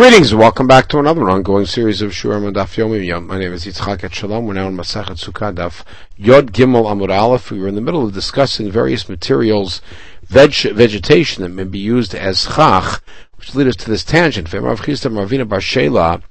Greetings welcome back to another ongoing series of Shurim Daf Yomi. My name is Yitzchak Etshalom. We're now in Masachet Sukkah Daf Yod Gimel Amud Aleph. We were in the middle of discussing various materials, veg- vegetation that may be used as chach, which lead us to this tangent. V'emar Chisda Marvina Bar Shela,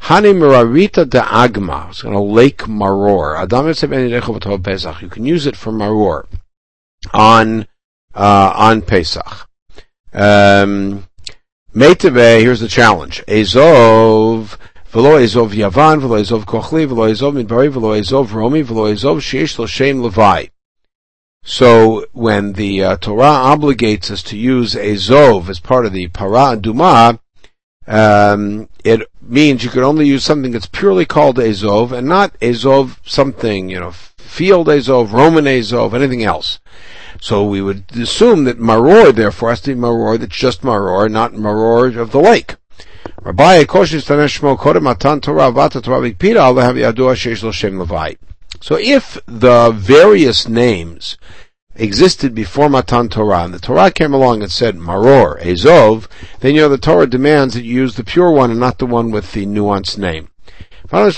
Hani Mararita de Agma. It's on a lake maror. Adam Pesach. You can use it for maror on uh, on Pesach. Um, Meitave, here's the challenge. Ezov, Ezov Yavan, Ezov Kochli, Ezov Midbari, Ezov Romi, Ezov Sheish Levi. So when the uh, Torah obligates us to use Ezov as part of the Para Duma, um, it means you can only use something that's purely called Ezov and not Ezov something, you know, field Ezov, Roman Ezov, anything else. So we would assume that maror, therefore, has to be maror that's just maror, not maror of the lake. So if the various names existed before Matan Torah, and the Torah came along and said Maror, Ezov, then you know the Torah demands that you use the pure one and not the one with the nuanced name. But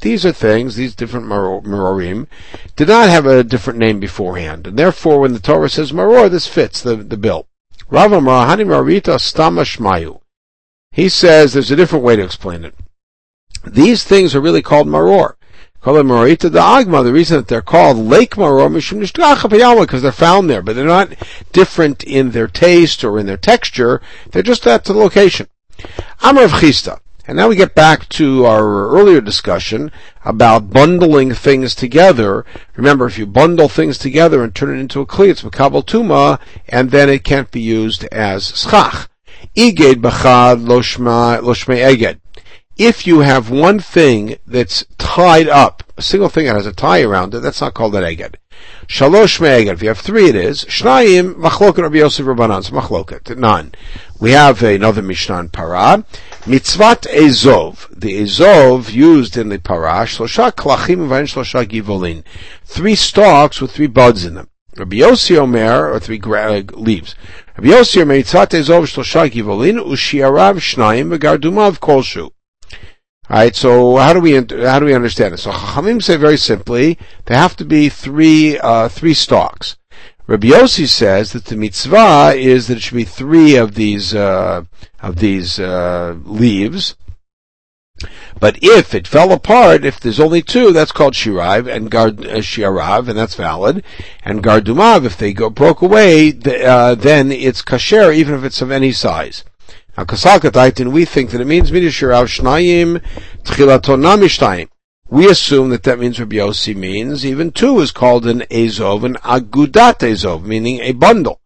these are things, these different marorim, did not have a different name beforehand. And therefore, when the Torah says maror, this fits the, the bill. Rava Marahani Marita Stamashmayu. He says there's a different way to explain it. These things are really called maror. Called Marita the Agma. The reason that they're called Lake Maror because they're found there, but they're not different in their taste or in their texture. They're just at the location. Amr of Chista. And now we get back to our earlier discussion about bundling things together. Remember, if you bundle things together and turn it into a kli, it's makabel tuma, and then it can't be used as schach. Iged b'chad loshme eged. If you have one thing that's tied up, a single thing that has a tie around it, that's not called an eged. Shalosh me'eged. If you have three, it is. Shnayim machloket Rabbi Yosef Rabbanan. So machloket. None. We have another Mishnah in Parah. Mitzvat Ezov, the Ezov used in the parash, Shlosha Klachim Vayin Shlosha Givolin. Three stalks with three buds in them. Rabbi Yossi Omer, or three gra- uh, leaves. Rabbi Yossi Omer, Mitzvat Ezov Shlosha Givolin, Ushiarav Shnayim Vegardumav Kolshu. Alright, so how do we, how do we understand it? So Chachamim say very simply, there have to be three, uh, three stalks. Rabbi Yossi says that the mitzvah is that it should be three of these uh, of these uh, leaves. But if it fell apart, if there's only two, that's called shirav and gard uh, shirav, and that's valid. And gardumav, if they go broke away, the, uh, then it's kasher, even if it's of any size. Now, kasal we think that it means midishirav shnayim tchilatonamishtayim we assume that that means Rabbi Yossi means even two is called an Azov, an Agudat Azov, meaning a bundle.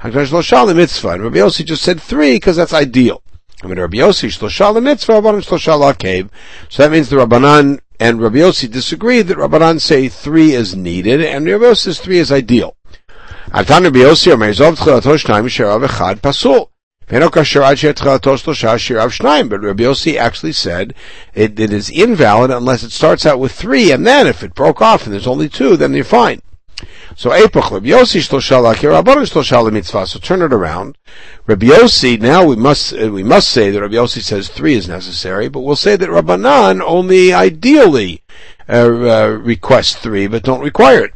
Hakadosh Lo mitzvah. And Rabbi Yossi just said three because that's ideal. I mean, Rabbi Yossi Shloshal mitzvah, Rabbanan Shloshal cave. So that means the Rabbanan and Rabbi Yossi disagree that Rabbanan say three is needed and Rabbi Yossi says three is ideal. Avtan Rabbi Yossi Omer Zov Tchilato Shnaim Sherav Echad Pasul. But Rabbi Yossi actually said it, it is invalid unless it starts out with three, and then if it broke off and there's only two, then you're fine. So. So turn it around. Rabbi Yossi, now we must, uh, we must say that Rabbi Yossi says three is necessary, but we'll say that Rabbanan only ideally, uh, uh, request three, but don't require it.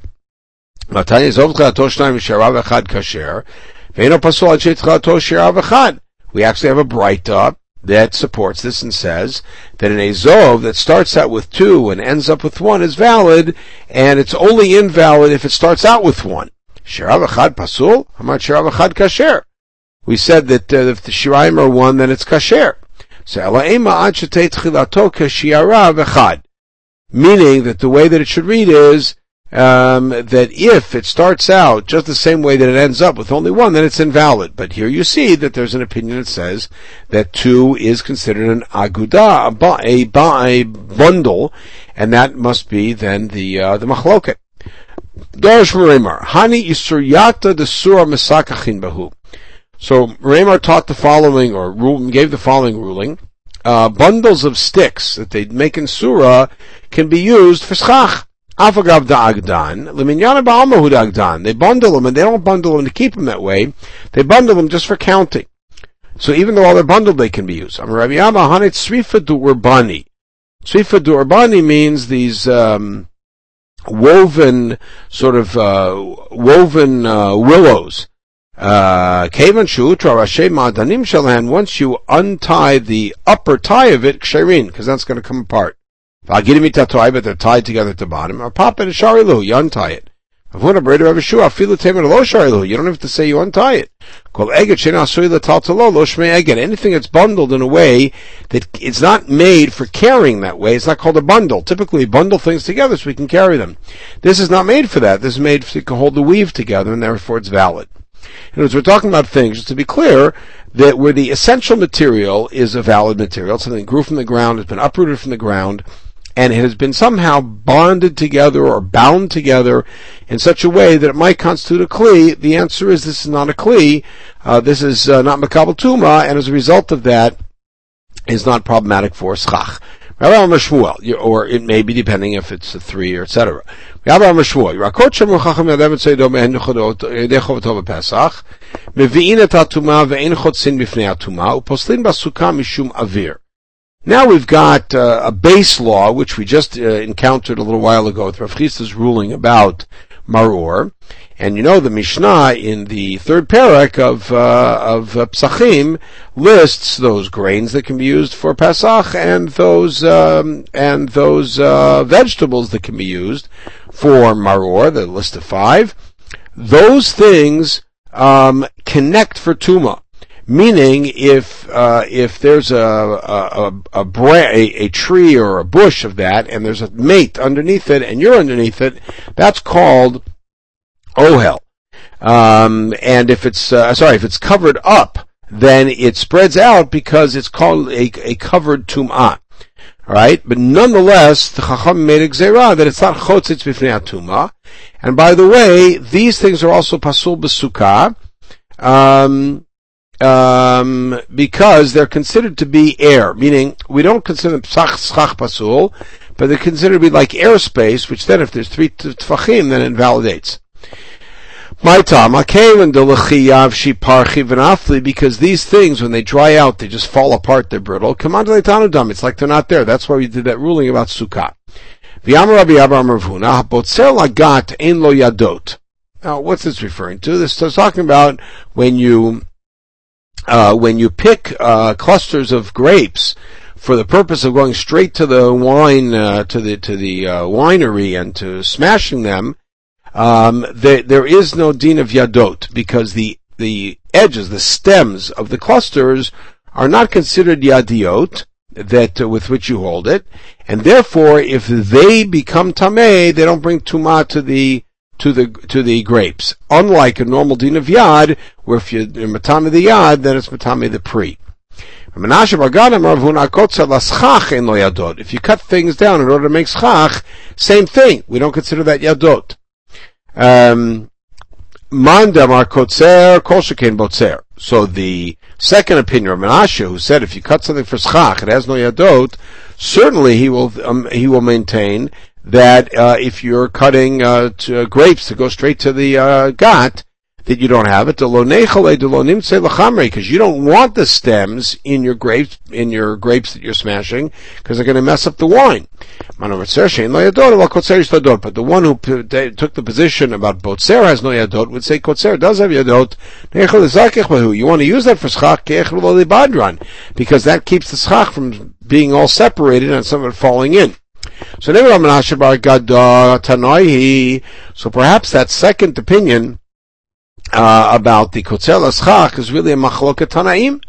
We actually have a Breita that supports this and says that an Azov that starts out with two and ends up with one is valid, and it's only invalid if it starts out with one. Pasul? Kasher? We said that uh, if the Shiraim are one, then it's Kasher. So. Meaning that the way that it should read is, um, that if it starts out just the same way that it ends up with only one, then it's invalid. But here you see that there's an opinion that says that two is considered an aguda, a, a, a bundle, and that must be then the uh, the machloket. Darish Remar, Hani Isuryata the Surah Misakachin Bahu. So Remar taught the following, or gave the following ruling. Uh, bundles of sticks that they make in Surah can be used for schach. Afagav da'agdan, liminyana ba'almahu da'agdan. They bundle them, and they don't bundle them to keep them that way. They bundle them just for counting. So even though all they're bundled, they can be used. Rabbi Yama Hanit Srifa Urbani. Srifa Urbani means these um, woven, sort of uh, woven uh, willows. Uh, once you untie the upper tie of it, ksherin, because that's going to come apart. They're tied together at the bottom. Or pop it, sharilu, you untie it. A. You don't have to say you untie it. Anything that's bundled in a way that it's not made for carrying that way, it's not called a bundle. Typically, bundle things together so we can carry them. This is not made for that. This is made can hold the weave together, and therefore it's valid. In other words, we're talking about things, just to be clear, that where the essential material is a valid material, something that grew from the ground, has been uprooted from the ground, and it has been somehow bonded together or bound together in such a way that it might constitute a kli, the answer is this is not a kli. Uh, this is uh, not makabel tuma, and as a result of that, is not problematic for schach. Or it may be depending if it's a three or etc. Pesach, now we've got uh, a base law, which we just uh, encountered a little while ago with Rav Chisda's ruling about Maror. And you know the Mishnah in the third parak of uh, of uh, Psachim lists those grains that can be used for Pesach and those um, and those uh, vegetables that can be used for Maror. The list of five. Those things um, connect for Tuma. Meaning, if uh, if there's a a, a, bra- a, a tree or a bush of that, and there's a mate underneath it, and you're underneath it, that's called ohel. Um, and if it's uh, sorry, if it's covered up, then it spreads out because it's called a, a covered tum'ah. Right? But nonetheless, the Chacham made a that it's not chotzitz b'fnei atuma. And by the way, these things are also pasul b'sukkah. Um, um, because they're considered to be air, meaning we don't consider them schach pasul, but they're considered to be like airspace, which then if there's three tfachim, then it invalidates. My time, because these things, when they dry out, they just fall apart, they're brittle. Come on to the. It's like they're not there. That's why we did that ruling about sukkah. Now, what's this referring to? This is talking about when you uh, when you pick uh, clusters of grapes for the purpose of going straight to the wine uh, to the to the uh, winery and to smashing them, um, there, there is no din of yadot because the the edges, the stems of the clusters are not considered yadiot that uh, with which you hold it, and therefore, if they become tameh, they don't bring tuma to the to the to the grapes. Unlike a normal din of yad, where if you're matami the yad, then it's matami the pre. If you cut things down in order to make schach, same thing. We don't consider that yadot. Um. So the second opinion of Menashe, who said if you cut something for schach, it has no yadot, certainly he will um, he will maintain that uh, if you're cutting uh, to, grapes to go straight to the uh, gat, that you don't have it. Because you don't want the stems in your grapes in your grapes that you're smashing, because they're going to mess up the wine. But the one who took the position about botzer has no yadot would say kotzer does have yadot. You want to use that for schach because that keeps the schach from being all separated and some of it falling in. So So perhaps that second opinion uh, about the kotzel schach is really a machloket tanaim.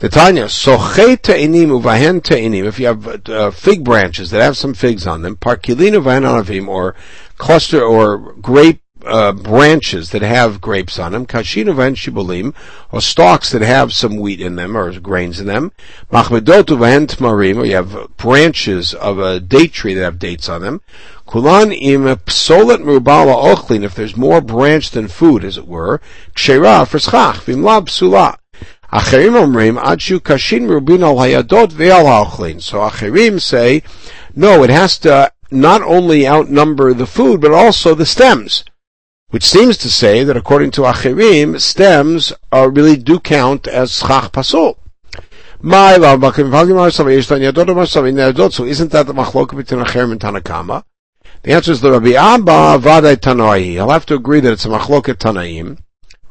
The Tanya, soche te'inim uvahen te'inim, if you have uh, fig branches that have some figs on them, parkilin uvahen or cluster or grape uh, branches that have grapes on them, kashin uvahen shibolim, or stalks that have some wheat in them, or grains in them, machmedot uvahen tmarim, or you have branches of a date tree that have dates on them, Kulan im psolet merubala ochlin, if there's more branch than food, as it were, kshera for schach, vimla psula. Acherim omrim, adshu kashin merubin al hayadot ve'al ochlin. So acherim say, no, it has to not only outnumber the food, but also the stems. Which seems to say that according to Achirim, stems are really do count as schach pasul. My So isn't that the machlok between Achirim and Tanakama? The answer is the Rabbi Abba Vadai Tanoi. He'll have to agree that it's a machlok Tanaim.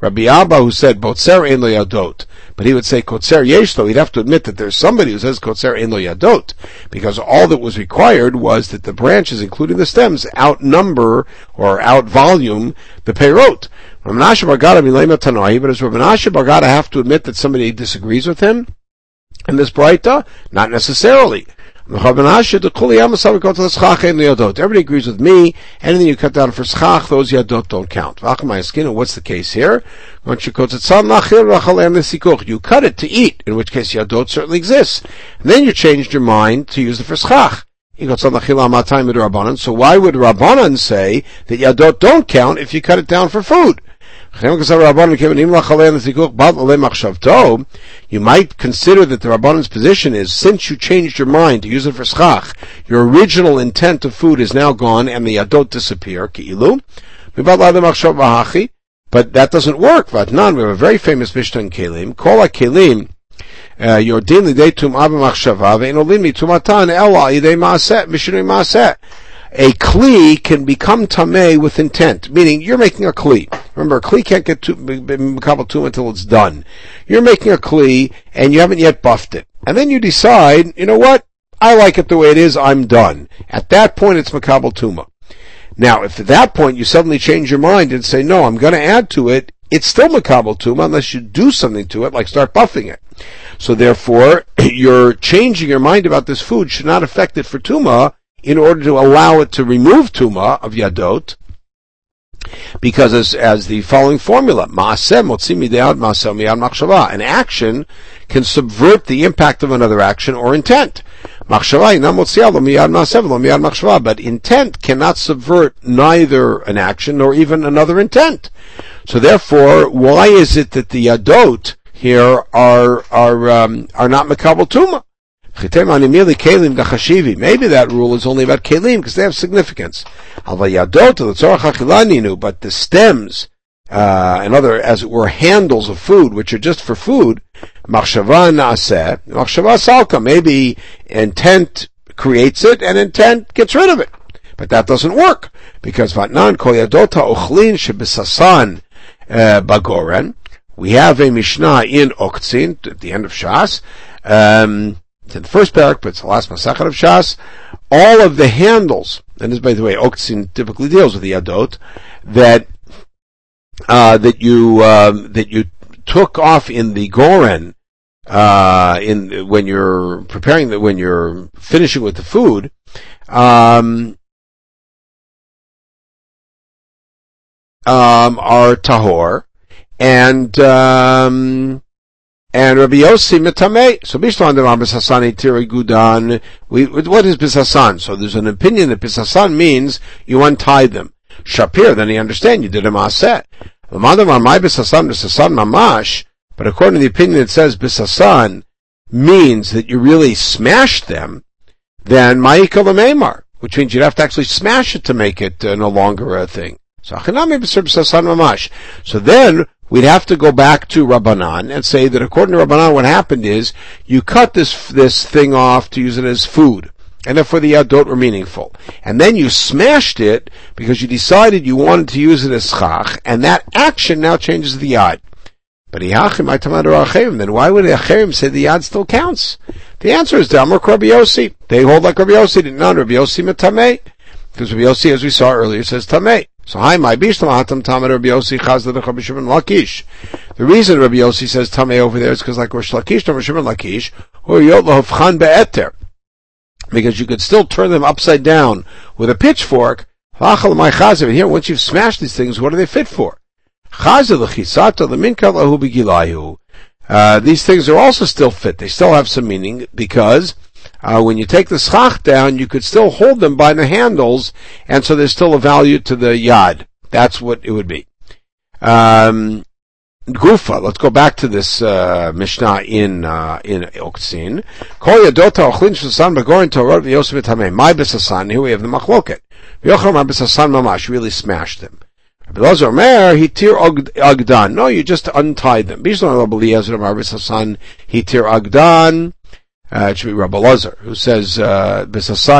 Rabbi Abba who said Botzer in lo yadot, but he would say Kotzer yeshlo. He'd have to admit that there's somebody who says Kotzer in lo yadot, because all that was required was that the branches, including the stems, outnumber or outvolume the peirot. Menashe Bargada milema tanoi, but does Menashe Bargada have to admit that somebody disagrees with him in this Breita? Not necessarily. Everybody agrees with me. Anything you cut down for schach, those yadot don't count. What's the case here? You cut it to eat, in which case yadot certainly exists. And then you changed your mind to use it for schach. So why would Rabbanan say that yadot don't count if you cut it down for food? You might consider that the Rabbanan's position is, since you changed your mind to use it for schach, your original intent of food is now gone and the adot disappear, But that doesn't work. Vatnan, we have a very famous Mishnah in Kelim. Kol kelim uh, your din lidei tum abba machshava ve'in olin mitumatan ela yidei maaset, mishnei maaset a kli can become tameh with intent, meaning you're making a kli. Remember, a kli can't get to makabel tum until it's done. You're making a kli and you haven't yet buffed it, and then you decide, you know what? I like it the way it is. I'm done. At that point, it's makabel tuma. Now, if at that point you suddenly change your mind and say, no, I'm going to add to it, it's still makabel tuma unless you do something to it, like start buffing it. So therefore, your changing your mind about this food should not affect it for tuma in order to allow it to remove tuma of yadot, because as, as the following formula, maaseh motzi midayad maaseh miyad machshava, an action can subvert the impact of another action or intent. But intent cannot subvert neither an action nor even another intent. So therefore, why is it that the yadot here are are um, are not makabel tuma? Maybe that rule is only about kelim because they have significance. But the stems uh, and other, as it were, handles of food, which are just for food. Maybe intent creates it and intent gets rid of it. But that doesn't work because vatnan kol ochlin shebesasan uh, bagoren. We have a Mishnah in Oktzin at the end of Shas. Um, in the first parak, but it's the last Masachet of Shas. All of the handles, and this, by the way, Oktzin typically deals with the Adot, that, uh, that you, um, that you took off in the Goren, uh, in, when you're preparing the, when you're finishing with the food, um, um, are tahor, and um, and Rabbi Yossi Mitame. So Bishlan de Bisasani Tiri Gudan. What is Bisasan? So there's an opinion that Bisasan means you untie them. Shapir, then he understand you did a Bisasan Mamash. But according to the opinion that says Bisasan means that you really smashed them, then Ma'ikal Memar, which means you'd have to actually smash it to make it uh, no longer a thing. So, so then we'd have to go back to Rabbanan and say that according to Rabbanan, what happened is you cut this this thing off to use it as food, and therefore the yadot were meaningful. And then you smashed it because you decided you wanted to use it as schach, and that action now changes the yad. But then why would Acherim say the yad still counts? The answer is Damar Rabbi. They hold like Rabbi Yossi. No, Rabbi Yossi metamei. Because Rabbi as we saw earlier, says tamei. So hi, my bishlam hatam tamer Rabbi Yossi chazda the Rabbi Shimon Lakish. The reason Rabbi Yossi says tamei over there is because like Reish Lakish, Rabbi Shimon Lakish, or yot lahovchan be'eter. Because you could still turn them upside down with a pitchfork. V'achal my. Here, once you've smashed these things, what are they fit for? Chazav l'chisata l'minka lahu begilayu. Uh, these things are also still fit. They still have some meaning because uh, when you take the schach down, you could still hold them by the handles, and so there's still a value to the yad. That's what it would be. Um, Gufa. Let's go back to this uh, Mishnah in uh, in Oktzin. Kol yadota ochlin shasan begorin torot v'yosef etamei. My besasan. Here we have the machloket. V'yochel my besasan mamash. Really smashed them. Rabbi Omer, hitir agdan. No, you just untied them. Bishlam Rabbi Eliezer Omer Bisasan, hitir agdan. Uh, it should be Rabbi Elazar, who says, uh,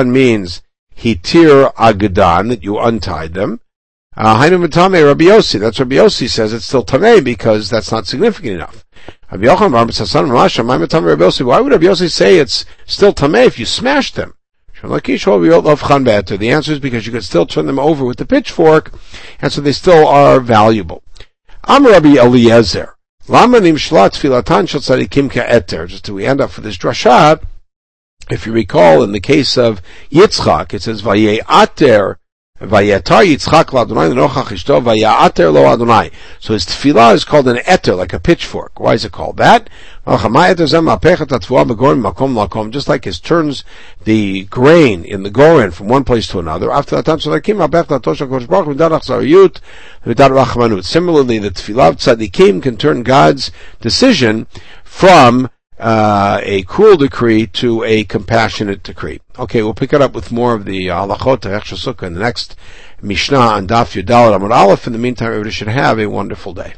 means hitir agdan, that you untied them. Uh, Hainu Matame Rabbi Yossi. That's Rabbi Yossi says it's still Tameh because that's not significant enough. Rabbi Yochanan Bar Bisasan Ramasha, my Rabbi. Why would Rabbi Yossi say it's still Tameh if you smashed them? The answer is because you could still turn them over with the pitchfork, and so they still are valuable. Am Rabbi Eliezer. Just to we end up for this drasha, if you recall, in the case of Yitzchak, it says, Vaye'ater So his tefillah is called an eter, like a pitchfork. Why is it called that? Just like his turns the grain in the goren from one place to another. After that, Similarly, the tefillah of tzaddikim can turn God's decision from uh, a cruel decree to a compassionate decree. Okay, we'll pick it up with more of the halachot uh, in the next Mishnah and Daf Yudal Amud Aleph. In the meantime, everybody should have a wonderful day.